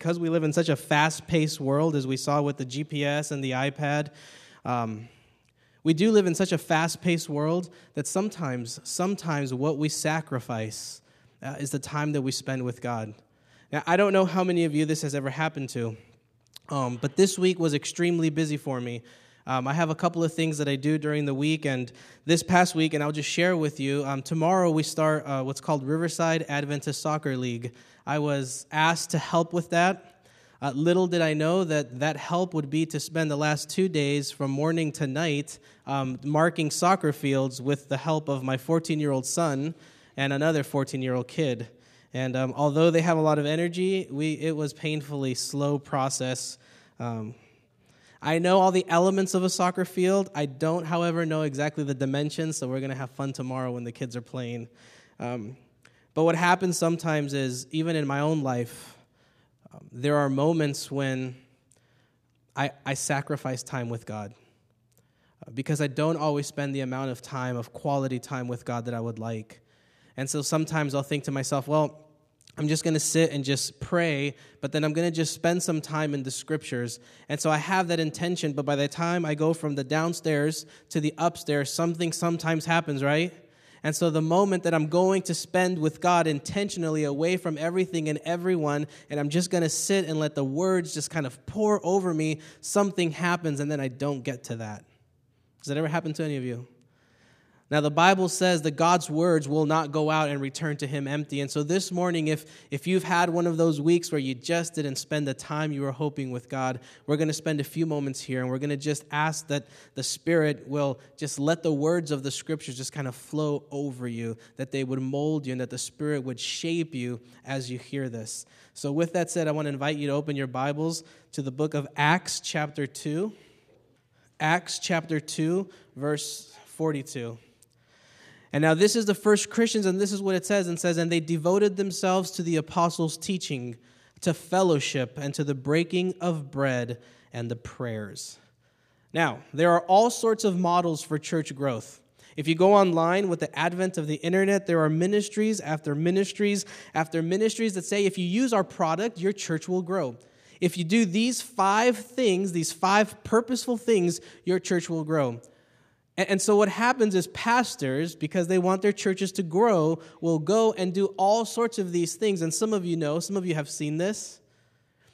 because we live in such a fast paced world, as we saw with the GPS and the iPad, um, we do live in such a fast paced world that sometimes, sometimes what we sacrifice uh, is the time that we spend with God. Now, I don't know how many of you this has ever happened to, um, but this week was extremely busy for me. Um, I have a couple of things that I do during the week, and this past week, and I'll just share with you. Um, tomorrow, we start uh, what's called Riverside Adventist Soccer League. I was asked to help with that. Uh, little did I know that that help would be to spend the last two days from morning to night um, marking soccer fields with the help of my 14 year old son and another 14 year old kid. And um, although they have a lot of energy, we, it was painfully slow process. I know all the elements of a soccer field. I don't, however, know exactly the dimensions, so we're going to have fun tomorrow when the kids are playing. Um, but what happens sometimes is, even in my own life, um, there are moments when I, I sacrifice time with God uh, because I don't always spend the amount of time, of quality time with God that I would like. And so sometimes I'll think to myself, well, I'm just going to sit and just pray, but then I'm going to just spend some time in the scriptures. And so I have that intention, but by the time I go from the downstairs to the upstairs, something sometimes happens, right? And so the moment that I'm going to spend with God intentionally away from everything and everyone, and I'm just going to sit and let the words just kind of pour over me, something happens, and then I don't get to that. Does that ever happen to any of you? Now, the Bible says that God's words will not go out and return to him empty. And so this morning, if, if you've had one of those weeks where you just didn't spend the time you were hoping with God, we're going to spend a few moments here and we're going to just ask that the Spirit will just let the words of the scriptures just kind of flow over you, that they would mold you, and that the Spirit would shape you as you hear this. So, with that said, I want to invite you to open your Bibles to the book of Acts, chapter 2. Acts, chapter 2, verse 42. And now this is the first Christians, and this is what it says and says, and they devoted themselves to the apostles' teaching, to fellowship, and to the breaking of bread and the prayers. Now, there are all sorts of models for church growth. If you go online with the advent of the internet, there are ministries after ministries after ministries that say if you use our product, your church will grow. If you do these five things, these five purposeful things, your church will grow. And so, what happens is pastors, because they want their churches to grow, will go and do all sorts of these things. And some of you know, some of you have seen this.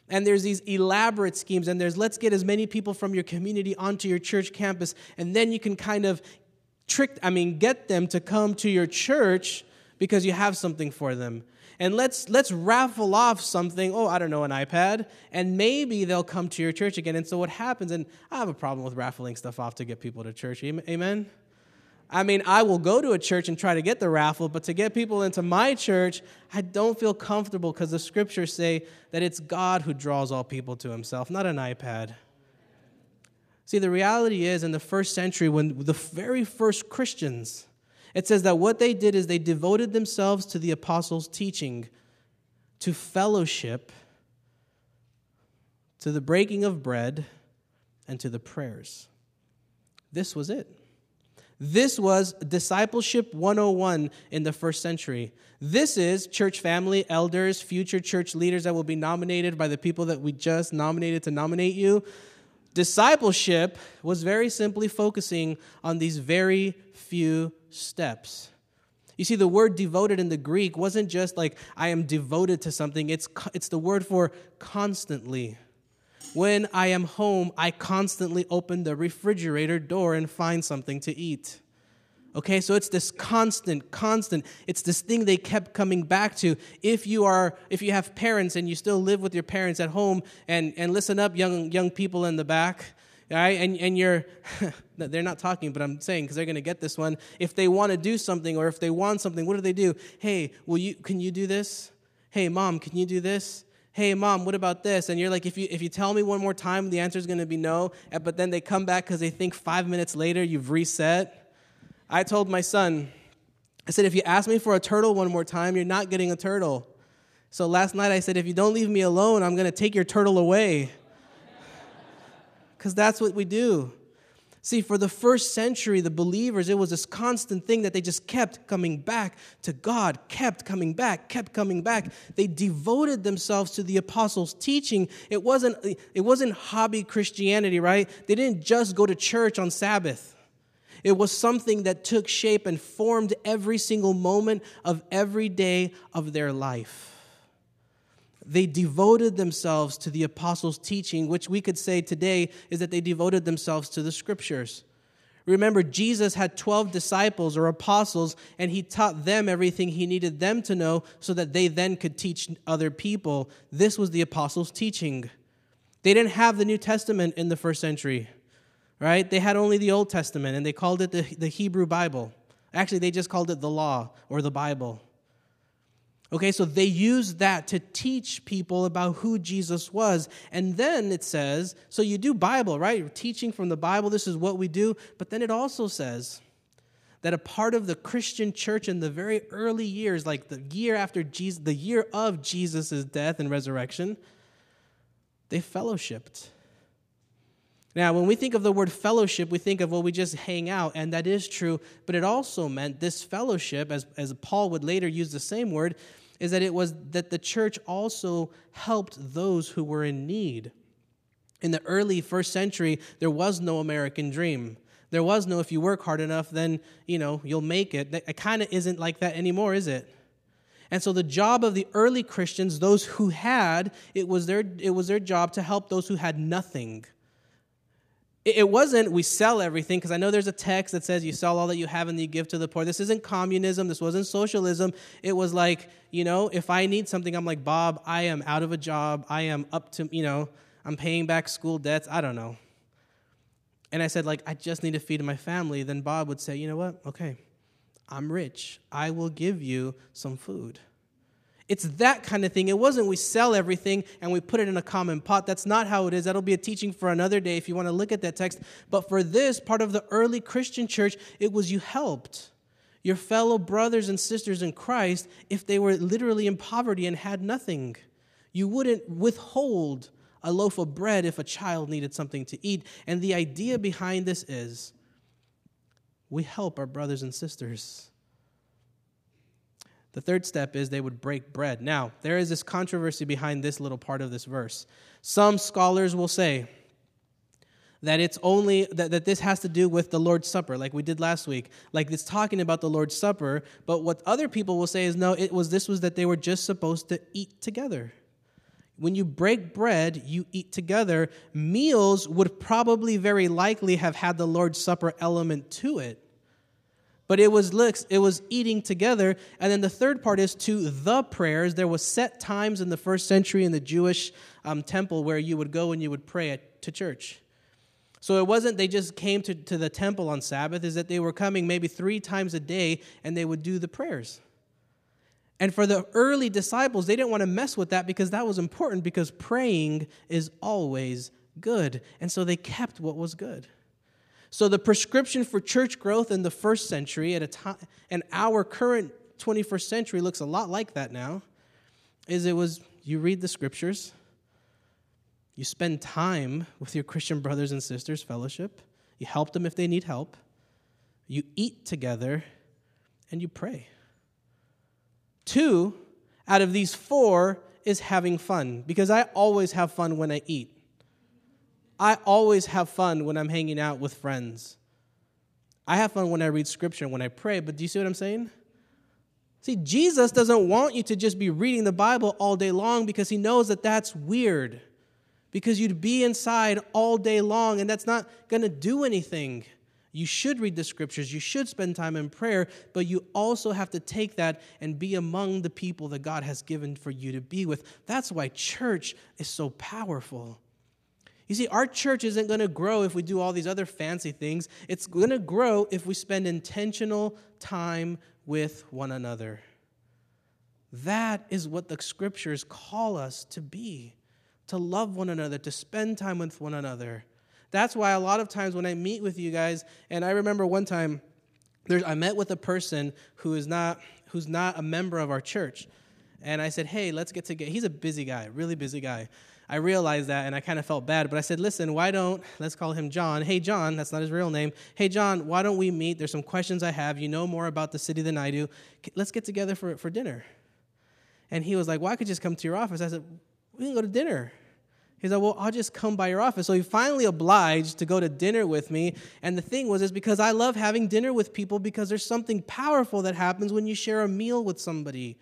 And there's these elaborate schemes, and there's let's get as many people from your community onto your church campus, and then you can kind of trick, I mean, get them to come to your church because you have something for them and let's let's raffle off something. Oh i don't know an ipad. And maybe they'll come to your church again. And so what happens and i have a problem with raffling stuff off to get people to church. Amen? I mean i will go to a church and try to get the raffle but to get people into my church i don't feel comfortable because the scriptures say that it's god who draws all people to himself not an ipad. See the reality is in the first century when the very first christians it says that what they did is they devoted themselves to the apostles' teaching, to fellowship, to the breaking of bread, and to the prayers. This was it. This was discipleship 101 in the first century. This is church family, elders, future church leaders that will be nominated by the people that we just nominated to nominate you. Discipleship was very simply focusing on these very few steps. You see, the word devoted in the Greek wasn't just like, I am devoted to something, it's, it's the word for constantly. When I am home, I constantly open the refrigerator door and find something to eat. Okay, so it's this constant, constant. It's this thing they kept coming back to. If you are, if you have parents and you still live with your parents at home, and, and listen up, young young people in the back, right? And, and you're, they're not talking, but I'm saying because they're to get this one. If they want to do something or if they want something, what do they do? Hey, will you, can you do this? Hey, mom, can you do this? Hey, mom, what about this? And you're like, if you, if you tell me one more time, the answer is going to be no. But then they come back because they think five minutes later you've reset. I told my son, I said, if you ask me for a turtle one more time, you're not getting a turtle. So last night I said, if you don't leave me alone, I'm going to take your turtle away because that's what we do. See, for the first century, the believers, it was this constant thing that they just kept coming back to God, kept coming back, kept coming back. They devoted themselves to the apostles' teaching. It wasn't, it wasn't hobby Christianity, right? They didn't just go to church on Sabbath. It was something that took shape and formed every single moment of every day of their life they devoted themselves to the apostles' teaching, which we could say today is that they devoted themselves to the scriptures. Remember, Jesus had 12 disciples or apostles, and he taught them everything he needed them to know so that they then could teach other people. This was the apostles' teaching. They didn't have the New Testament in the first century, right? They had only the Old Testament, and they called it the, the Hebrew Bible. Actually, they just called it the law or the Bible. Okay, so they used that to teach people about who Jesus was. And then it says, so you do Bible, right? You're teaching from the Bible, this is what we do. But then it also says that a part of the Christian church in the very early years, like the year after Jesus, the year of Jesus' death and resurrection, they fellowshipped. Now, when we think of the word fellowship, we think of, well, we just hang out, and that is true, but it also meant this fellowship, as, as Paul would later use the same word, is that it was that the church also helped those who were in need. In the early first century, there was no American dream. There was no, if you work hard enough, then, you know, you'll make it. It kind of isn't like that anymore, is it? And so the job of the early Christians, those who had, it was their, it was their job to help those who had nothing. It wasn't we sell everything, because I know there's a text that says you sell all that you have and you give to the poor. This isn't communism. This wasn't socialism. It was like, you know, if I need something, I'm like, Bob, I am out of a job. I am up to, you know, I'm paying back school debts. I don't know. And I said, like, I just need to feed my family. Then Bob would say, you know what? Okay, I'm rich. I will give you some food. It's that kind of thing. It wasn't we sell everything and we put it in a common pot. That's not how it is. That'll be a teaching for another day if you want to look at that text. But for this part of the early Christian church, it was you helped your fellow brothers and sisters in Christ if they were literally in poverty and had nothing. You wouldn't withhold a loaf of bread if a child needed something to eat. And the idea behind this is we help our brothers and sisters. The third step is they would break bread. Now, there is this controversy behind this little part of this verse. Some scholars will say that it's only that, that this has to do with the Lord's Supper, like we did last week. Like it's talking about the Lord's Supper, but what other people will say is no, it was this was that they were just supposed to eat together. When you break bread, you eat together. Meals would probably very likely have had the Lord's Supper element to it. But it was it was eating together. And then the third part is to the prayers. There was set times in the first century in the Jewish um, temple where you would go and you would pray at, to church. So it wasn't they just came to, to the temple on Sabbath, is that they were coming maybe three times a day and they would do the prayers. And for the early disciples, they didn't want to mess with that because that was important because praying is always good. And so they kept what was good. So the prescription for church growth in the first century at a time and our current 21st century looks a lot like that now is it was you read the scriptures, you spend time with your Christian brothers and sisters, fellowship, you help them if they need help, you eat together, and you pray. Two out of these four is having fun because I always have fun when I eat. I always have fun when I'm hanging out with friends. I have fun when I read scripture and when I pray, but do you see what I'm saying? See, Jesus doesn't want you to just be reading the Bible all day long because he knows that that's weird. Because you'd be inside all day long and that's not going to do anything. You should read the scriptures, you should spend time in prayer, but you also have to take that and be among the people that God has given for you to be with. That's why church is so powerful. You see, our church isn't going to grow if we do all these other fancy things. It's going to grow if we spend intentional time with one another. That is what the scriptures call us to be to love one another, to spend time with one another. That's why a lot of times when I meet with you guys, and I remember one time I met with a person who is not, who's not a member of our church. And I said, hey, let's get together. He's a busy guy, really busy guy. I realized that and I kind of felt bad, but I said, listen, why don't, let's call him John. Hey, John, that's not his real name. Hey, John, why don't we meet? There's some questions I have. You know more about the city than I do. Let's get together for, for dinner. And he was like, well, I could just come to your office. I said, we can go to dinner. He's like, well, I'll just come by your office. So he finally obliged to go to dinner with me. And the thing was, is because I love having dinner with people because there's something powerful that happens when you share a meal with somebody.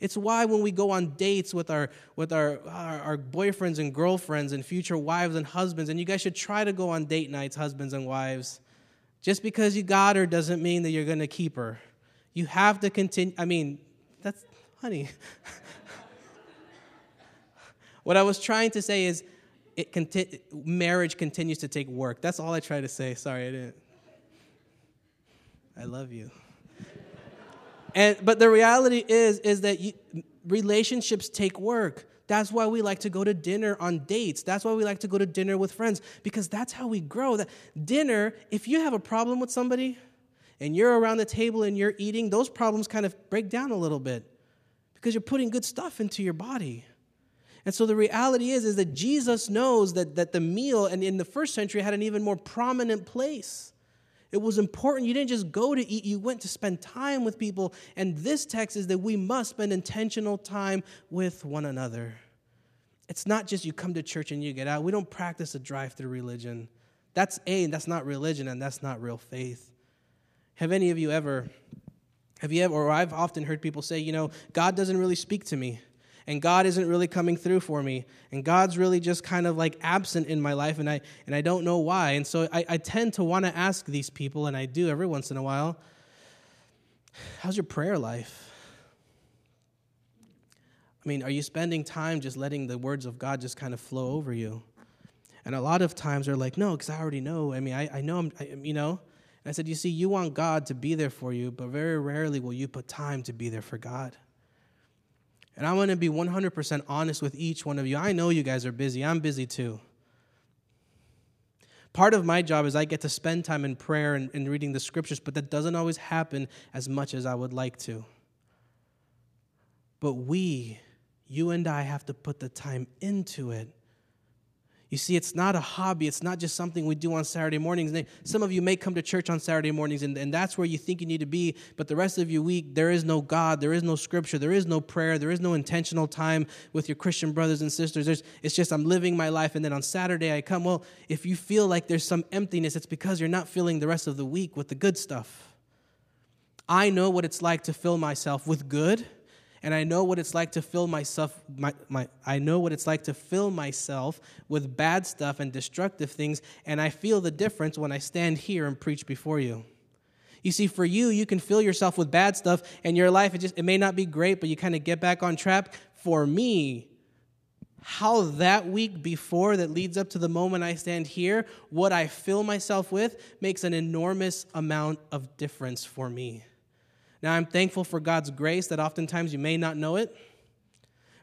It's why when we go on dates with our with our, our, our, boyfriends and girlfriends and future wives and husbands, and you guys should try to go on date nights, husbands and wives. Just because you got her doesn't mean that you're gonna keep her. You have to continue. I mean, that's honey. what I was trying to say is it conti- marriage continues to take work. That's all I try to say. Sorry, I didn't. I love you. And but the reality is is that you, relationships take work. That's why we like to go to dinner on dates. That's why we like to go to dinner with friends because that's how we grow. That dinner, if you have a problem with somebody and you're around the table and you're eating, those problems kind of break down a little bit because you're putting good stuff into your body. And so the reality is, is that Jesus knows that, that the meal, and in the first century, had an even more prominent place. It was important. You didn't just go to eat, you went to spend time with people. And this text is that we must spend intentional time with one another. It's not just you come to church and you get out. We don't practice a drive through religion. That's A, and that's not religion, and that's not real faith. Have any of you ever, have you ever, or I've often heard people say, you know, God doesn't really speak to me and God isn't really coming through for me, and God's really just kind of like absent in my life, and I and I don't know why. And so I, I tend to want to ask these people, and I do every once in a while, how's your prayer life? I mean, are you spending time just letting the words of God just kind of flow over you? And a lot of times they're like, no, because I already know. I mean, I, I know I'm, I, you know. And I said, you see, you want God to be there for you, but very rarely will you put time to be there for God. And I want to be 100% honest with each one of you. I know you guys are busy. I'm busy too. Part of my job is I get to spend time in prayer and, and reading the scriptures, but that doesn't always happen as much as I would like to. But we, you and I, have to put the time into it you see, it's not a hobby. It's not just something we do on Saturday mornings. Some of you may come to church on Saturday mornings, and, and that's where you think you need to be. But the rest of your week, there is no God, there is no scripture, there is no prayer, there is no intentional time with your Christian brothers and sisters. There's, it's just I'm living my life, and then on Saturday I come. Well, if you feel like there's some emptiness, it's because you're not filling the rest of the week with the good stuff. I know what it's like to fill myself with good and I know what it's like to fill myself my, my I know what it's like to fill myself with bad stuff and destructive things and I feel the difference when I stand here and preach before you. You see for you you can fill yourself with bad stuff and your life it just it may not be great but you kind of get back on track. For me, how that week before that leads up to the moment I stand here, what I fill myself with makes an enormous amount of difference for me. Now, I'm thankful for God's grace that oftentimes you may not know it,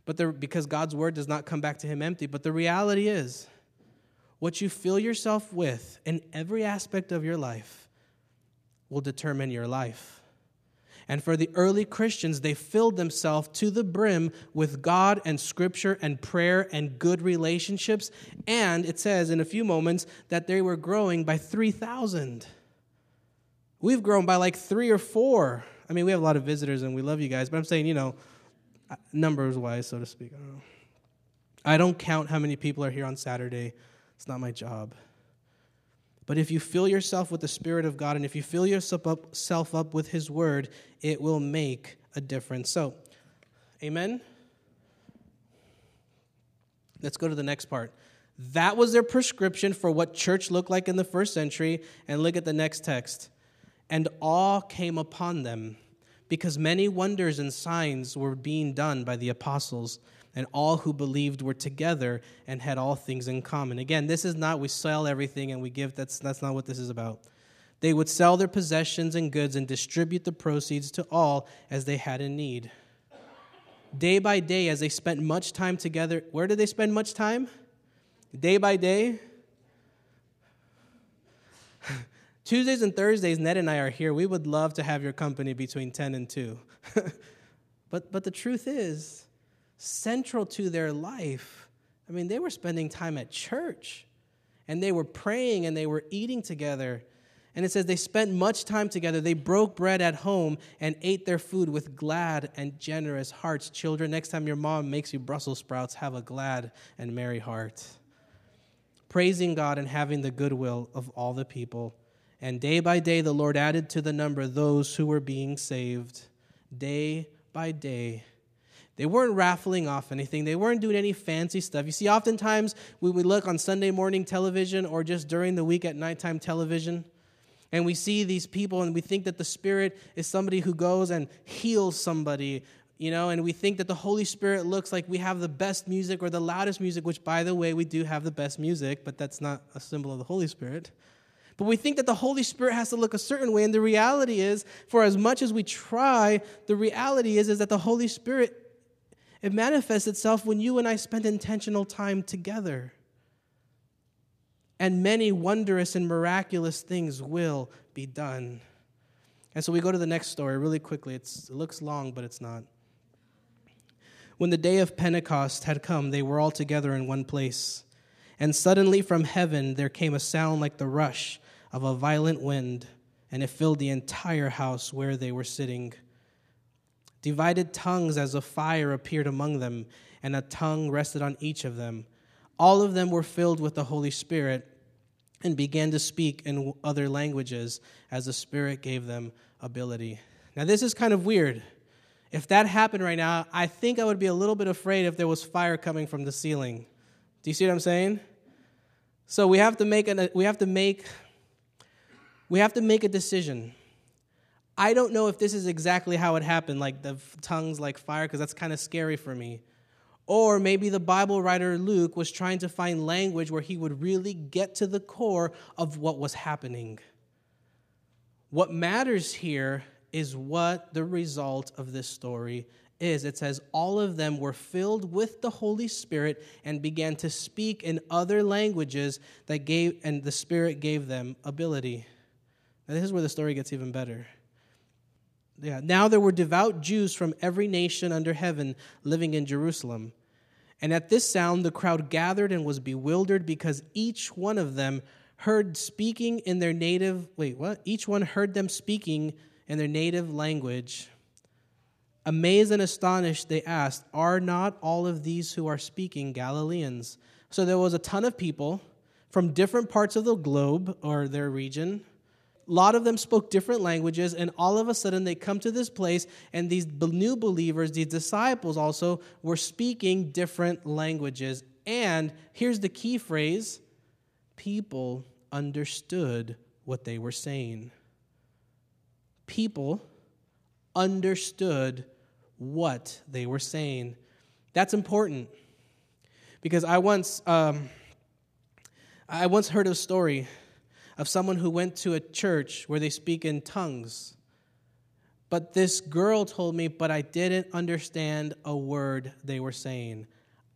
but the, because God's word does not come back to him empty. But the reality is, what you fill yourself with in every aspect of your life will determine your life. And for the early Christians, they filled themselves to the brim with God and Scripture and prayer and good relationships. And it says in a few moments that they were growing by 3,000. We've grown by like three or four. I mean, we have a lot of visitors and we love you guys, but I'm saying, you know, uh, numbers wise, so to speak. I don't. I don't count how many people are here on Saturday. It's not my job. But if you fill yourself with the Spirit of God and if you fill yourself up with His Word, it will make a difference. So, amen? Let's go to the next part. That was their prescription for what church looked like in the first century. And look at the next text and awe came upon them because many wonders and signs were being done by the apostles and all who believed were together and had all things in common. Again this is not we sell everything and we give that's that's not what this is about. They would sell their possessions and goods and distribute the proceeds to all as they had in need. Day by day as they spent much time together where did they spend much time? Day by day Tuesdays and Thursdays, Ned and I are here. We would love to have your company between 10 and 2. But, but the truth is, central to their life, I mean, they were spending time at church and they were praying and they were eating together. And it says they spent much time together. They broke bread at home and ate their food with glad and generous hearts. Children, next time your mom makes you Brussels sprouts, have a glad and merry heart. Praising God and having the goodwill of all the people. And day by day, the Lord added to the number those who were being saved. Day by day, they weren't raffling off anything. They weren't doing any fancy stuff. You see, oftentimes we would look on Sunday morning television or just during the week at nighttime television, and we see these people and we think that the Spirit is somebody who goes and heals somebody, you know, and we think that the Holy Spirit looks like we have the best music or the loudest music, which, by the way, we do have the best music, but that's not a symbol of the Holy Spirit. But we think that the Holy Spirit has to look a certain way, and the reality is, for as much as we try, the reality is, is that the Holy Spirit it manifests itself when you and I spend intentional time together. And many wondrous and miraculous things will be done. And so we go to the next story really quickly. It's, it looks long, but it's not. When the day of Pentecost had come, they were all together in one place. And suddenly from heaven there came a sound like the rush of a violent wind, and it filled the entire house where they were sitting. Divided tongues as of fire appeared among them, and a tongue rested on each of them. All of them were filled with the Holy Spirit and began to speak in other languages as the Spirit gave them ability. Now, this is kind of weird. If that happened right now, I think I would be a little bit afraid if there was fire coming from the ceiling. Do you see what I'm saying? So we have to make an, we have to make we have to make a decision. I don't know if this is exactly how it happened, like the tongues like fire, because that's kind of scary for me. Or maybe the Bible writer Luke was trying to find language where he would really get to the core of what was happening. What matters here is what the result of this story is. It says, All of them were filled with the Holy Spirit and began to speak in other languages that gave, and the Spirit gave them ability. Now, this is where the story gets even better. Yeah. Now there were devout Jews from every nation under heaven living in Jerusalem. And at this sound, the crowd gathered and was bewildered because each one of them heard speaking in their native, wait, what? Each one heard them speaking in their native language. Amazed and astonished, they asked, Are not all of these who are speaking Galileans? So there was a ton of people from different parts of the globe or their region lot of them spoke different languages, and all of a sudden they come to this place, and these new believers, these disciples also, were speaking different languages. And here's the key phrase people understood what they were saying. People understood what they were saying. That's important because I once, um, I once heard a story of someone who went to a church where they speak in tongues. But this girl told me, but I didn't understand a word they were saying.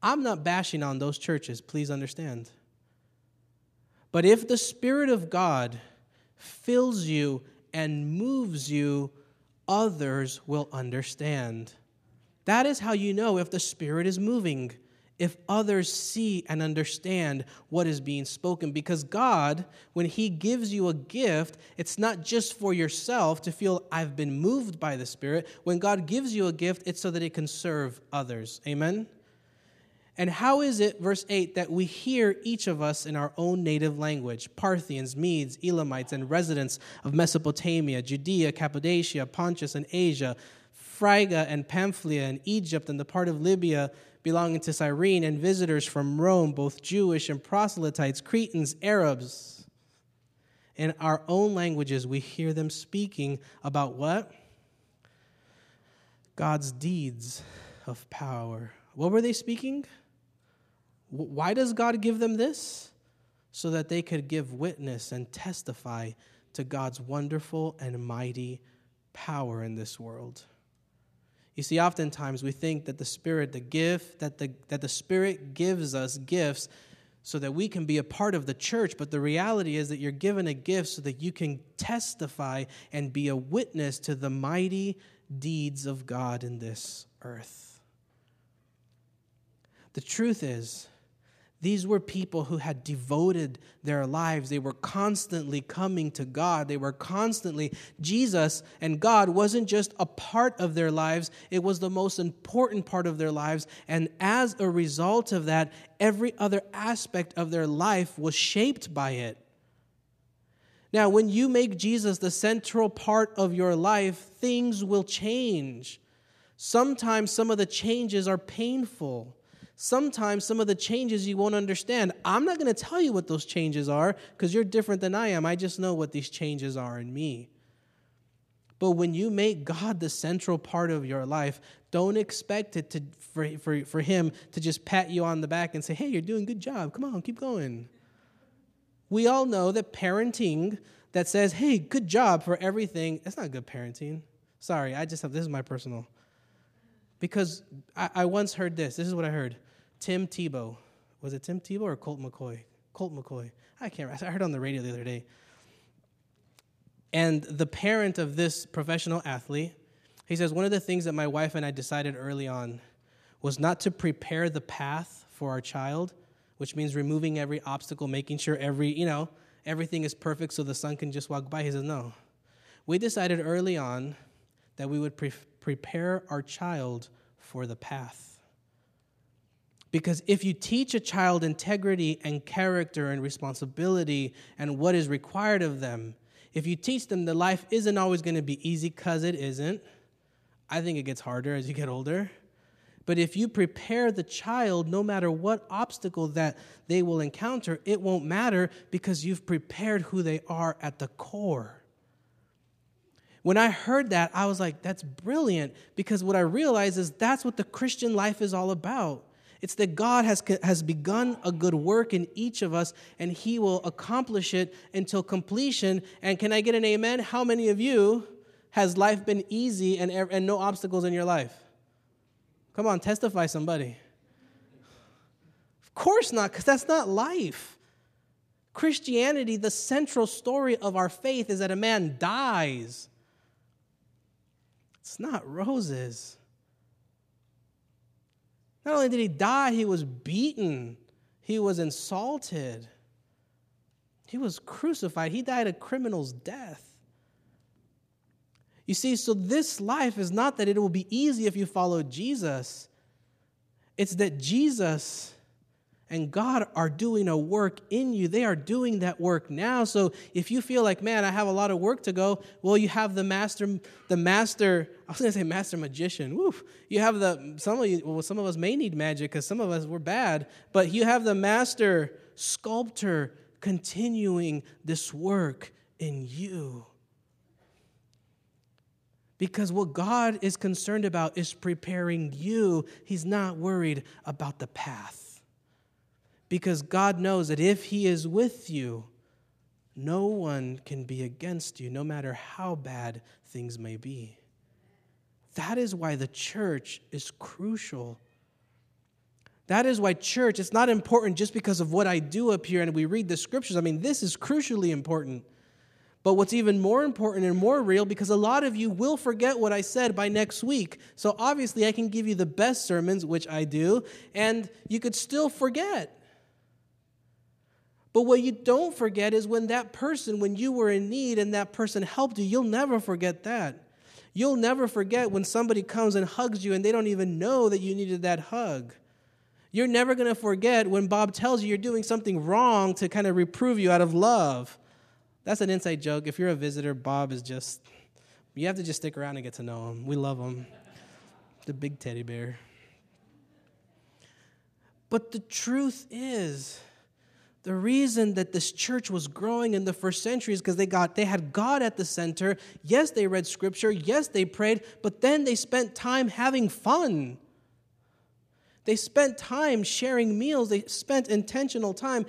I'm not bashing on those churches, please understand. But if the Spirit of God fills you and moves you, others will understand. That is how you know if the Spirit is moving if others see and understand what is being spoken. Because God, when He gives you a gift, it's not just for yourself to feel, I've been moved by the Spirit. When God gives you a gift, it's so that it can serve others. Amen? And how is it, verse 8, that we hear each of us in our own native language Parthians, Medes, Elamites, and residents of Mesopotamia, Judea, Cappadocia, Pontus, and Asia, Phrygia and Pamphylia, and Egypt, and the part of Libya belonging to Cyrene, and visitors from Rome, both Jewish and proselytes, Cretans, Arabs. In our own languages, we hear them speaking about what? God's deeds of power. What were they speaking? Why does God give them this? So that they could give witness and testify to God's wonderful and mighty power in this world. You see, oftentimes we think that the Spirit, the gift, that the, that the Spirit gives us gifts so that we can be a part of the church. But the reality is that you're given a gift so that you can testify and be a witness to the mighty deeds of God in this earth. The truth is, these were people who had devoted their lives. They were constantly coming to God. They were constantly, Jesus and God wasn't just a part of their lives, it was the most important part of their lives. And as a result of that, every other aspect of their life was shaped by it. Now, when you make Jesus the central part of your life, things will change. Sometimes some of the changes are painful sometimes some of the changes you won't understand. I'm not going to tell you what those changes are because you're different than I am. I just know what these changes are in me. But when you make God the central part of your life, don't expect it to, for, for, for Him to just pat you on the back and say, hey, you're doing a good job. Come on, keep going. We all know that parenting that says, hey, good job for everything, that's not good parenting. Sorry, I just have, this is my personal. Because I, I once heard this. This is what I heard. Tim Tebow. Was it Tim Tebow or Colt McCoy? Colt McCoy. I can't remember. I heard on the radio the other day. And the parent of this professional athlete, he says, one of the things that my wife and I decided early on was not to prepare the path for our child, which means removing every obstacle, making sure every, you know, everything is perfect so the son can just walk by. He says, no. We decided early on that we would pre- prepare our child for the path. Because if you teach a child integrity and character and responsibility and what is required of them, if you teach them that life isn't always going to be easy because it isn't, I think it gets harder as you get older. But if you prepare the child, no matter what obstacle that they will encounter, it won't matter because you've prepared who they are at the core. When I heard that, I was like, that's brilliant because what I realized is that's what the Christian life is all about. It's that God has, has begun a good work in each of us, and He will accomplish it until completion. And can I get an amen? How many of you has life been easy and, and no obstacles in your life? Come on, testify somebody. Of course not, because that's not life. Christianity, the central story of our faith is that a man dies. It's not roses. Not only did he die, he was beaten, he was insulted, he was crucified, he died a criminal's death. You see, so this life is not that it will be easy if you follow Jesus. It's that Jesus and God are doing a work in you. They are doing that work now. So if you feel like, man, I have a lot of work to go, well, you have the master, the master, I was gonna say master magician. Woo. You have the some of you, well, some of us may need magic because some of us were bad, but you have the master sculptor continuing this work in you. Because what God is concerned about is preparing you. He's not worried about the path because God knows that if He is with you, no one can be against you, no matter how bad things may be. That is why the church is crucial. That is why church, it's not important just because of what I do up here and we read the scriptures. I mean, this is crucially important. But what's even more important and more real, because a lot of you will forget what I said by next week. So obviously, I can give you the best sermons, which I do, and you could still forget. But what you don't forget is when that person, when you were in need and that person helped you, you'll never forget that. You'll never forget when somebody comes and hugs you and they don't even know that you needed that hug. You're never going to forget when Bob tells you you're doing something wrong to kind of reprove you out of love. That's an inside joke. If you're a visitor, Bob is just, you have to just stick around and get to know him. We love him. The big teddy bear. But the truth is, the reason that this church was growing in the first century is because they got they had God at the center. Yes, they read scripture, yes, they prayed, but then they spent time having fun. They spent time sharing meals, they spent intentional time.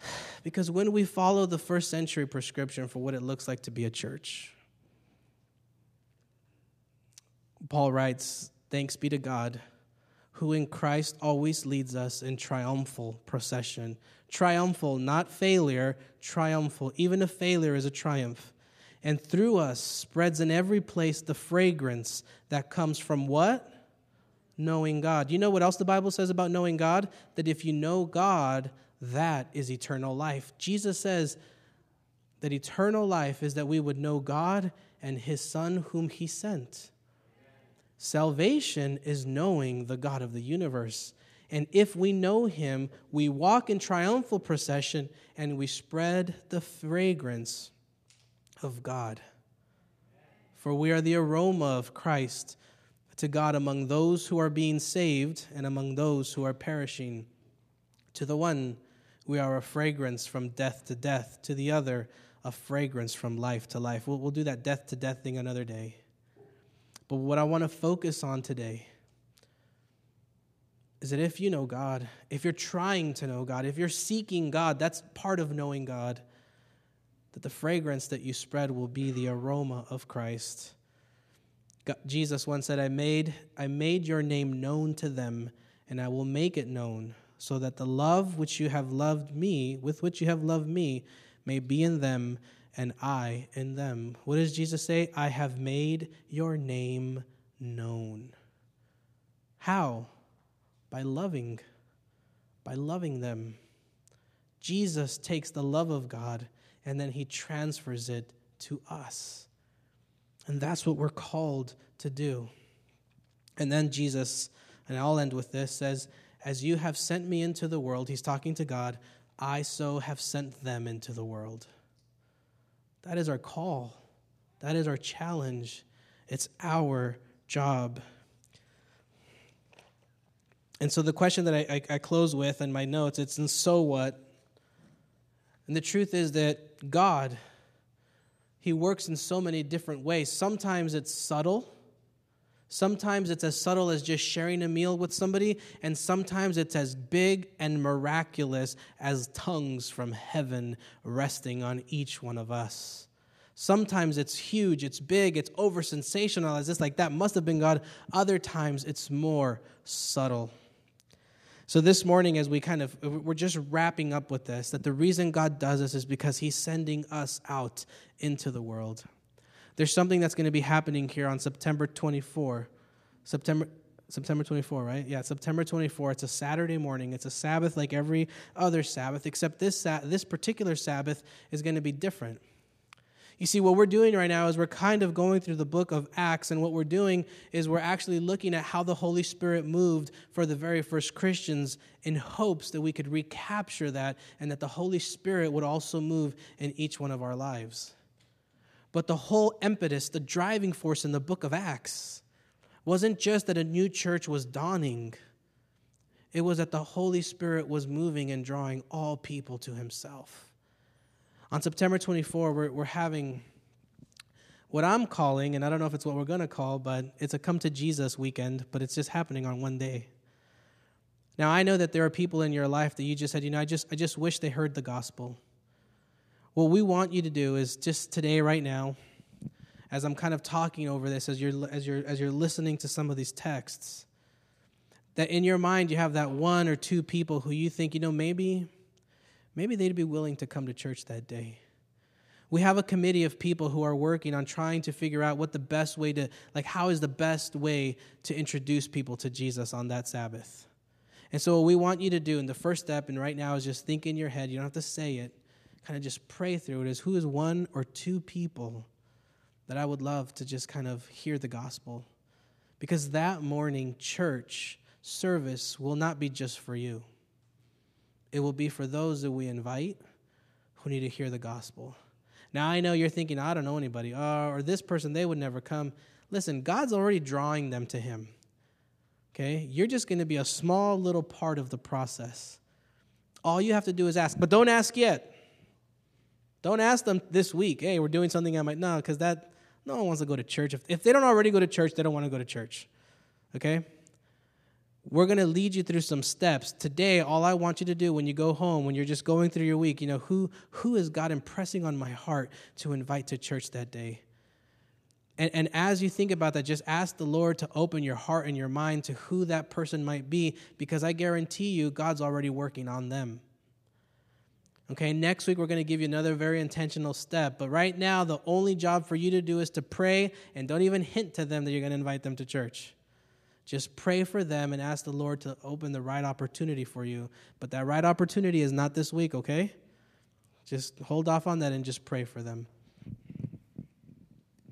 Because when we follow the first century prescription for what it looks like to be a church, Paul writes, Thanks be to God, who in Christ always leads us in triumphal procession Triumphal, not failure, triumphal. Even a failure is a triumph. and through us spreads in every place the fragrance that comes from what? Knowing God. You know what else the Bible says about knowing God? That if you know God, that is eternal life. Jesus says that eternal life is that we would know God and his Son, whom he sent. Salvation is knowing the God of the universe. And if we know him, we walk in triumphal procession and we spread the fragrance of God. For we are the aroma of Christ to God among those who are being saved and among those who are perishing. To the one, we are a fragrance from death to death, to the other, a fragrance from life to life. We'll, we'll do that death to death thing another day. But what I want to focus on today is that if you know God, if you're trying to know God, if you're seeking God, that's part of knowing God, that the fragrance that you spread will be the aroma of Christ. God, Jesus once said, I made, I made your name known to them, and I will make it known, so that the love which you have loved me, with which you have loved me, may be in them, and I in them. What does Jesus say? I have made your name known. How? By loving, by loving them. Jesus takes the love of God and then he transfers it to us. And that's what we're called to do. And then Jesus, and I'll end with this, says, As you have sent me into the world, he's talking to God, I so have sent them into the world. That is our call. That is our challenge. It's our job. And so the question that I, I, I close with in my notes, it's and so what? And the truth is that God, He works in so many different ways. Sometimes it's subtle. Sometimes it's as subtle as just sharing a meal with somebody, and sometimes it's as big and miraculous as tongues from heaven resting on each one of us. Sometimes it's huge, it's big, it's over sensationalized. It's like that must have been God. Other times it's more subtle. So, this morning, as we kind of, we're just wrapping up with this, that the reason God does this is because He's sending us out into the world. There's something that's going to be happening here on September 24. September, September 24, right? Yeah, September 24. It's a Saturday morning. It's a Sabbath like every other Sabbath, except this, this particular Sabbath is going to be different. You see, what we're doing right now is we're kind of going through the book of Acts, and what we're doing is we're actually looking at how the Holy Spirit moved for the very first Christians in hopes that we could recapture that and that the Holy Spirit would also move in each one of our lives. But the whole impetus, the driving force in the book of Acts, wasn't just that a new church was dawning, it was that the Holy Spirit was moving and drawing all people to Himself. On September 24, we're, we're having what I'm calling, and I don't know if it's what we're going to call, but it's a come to Jesus weekend, but it's just happening on one day. Now, I know that there are people in your life that you just said, you know, I just, I just wish they heard the gospel. What we want you to do is just today, right now, as I'm kind of talking over this, as you're, as you're, as you're listening to some of these texts, that in your mind you have that one or two people who you think, you know, maybe, maybe they'd be willing to come to church that day. We have a committee of people who are working on trying to figure out what the best way to, like, how is the best way to introduce people to Jesus on that Sabbath. And so, what we want you to do, and the first step, and right now, is just think in your head, you don't have to say it, kind of just pray through it is who is one or two people that I would love to just kind of hear the gospel. Because that morning, church service will not be just for you, it will be for those that we invite who need to hear the gospel. Now, I know you're thinking, I don't know anybody, uh, or this person, they would never come. Listen, God's already drawing them to Him. Okay? You're just going to be a small little part of the process. All you have to do is ask, but don't ask yet. Don't ask them this week, hey, we're doing something I might know, because that no one wants to go to church. If, if they don't already go to church, they don't want to go to church. Okay? We're going to lead you through some steps. Today, all I want you to do when you go home, when you're just going through your week, you know, who, who is God impressing on my heart to invite to church that day? And, and as you think about that, just ask the Lord to open your heart and your mind to who that person might be, because I guarantee you, God's already working on them. Okay, next week we're going to give you another very intentional step. But right now, the only job for you to do is to pray and don't even hint to them that you're going to invite them to church. Just pray for them and ask the Lord to open the right opportunity for you. But that right opportunity is not this week, okay? Just hold off on that and just pray for them.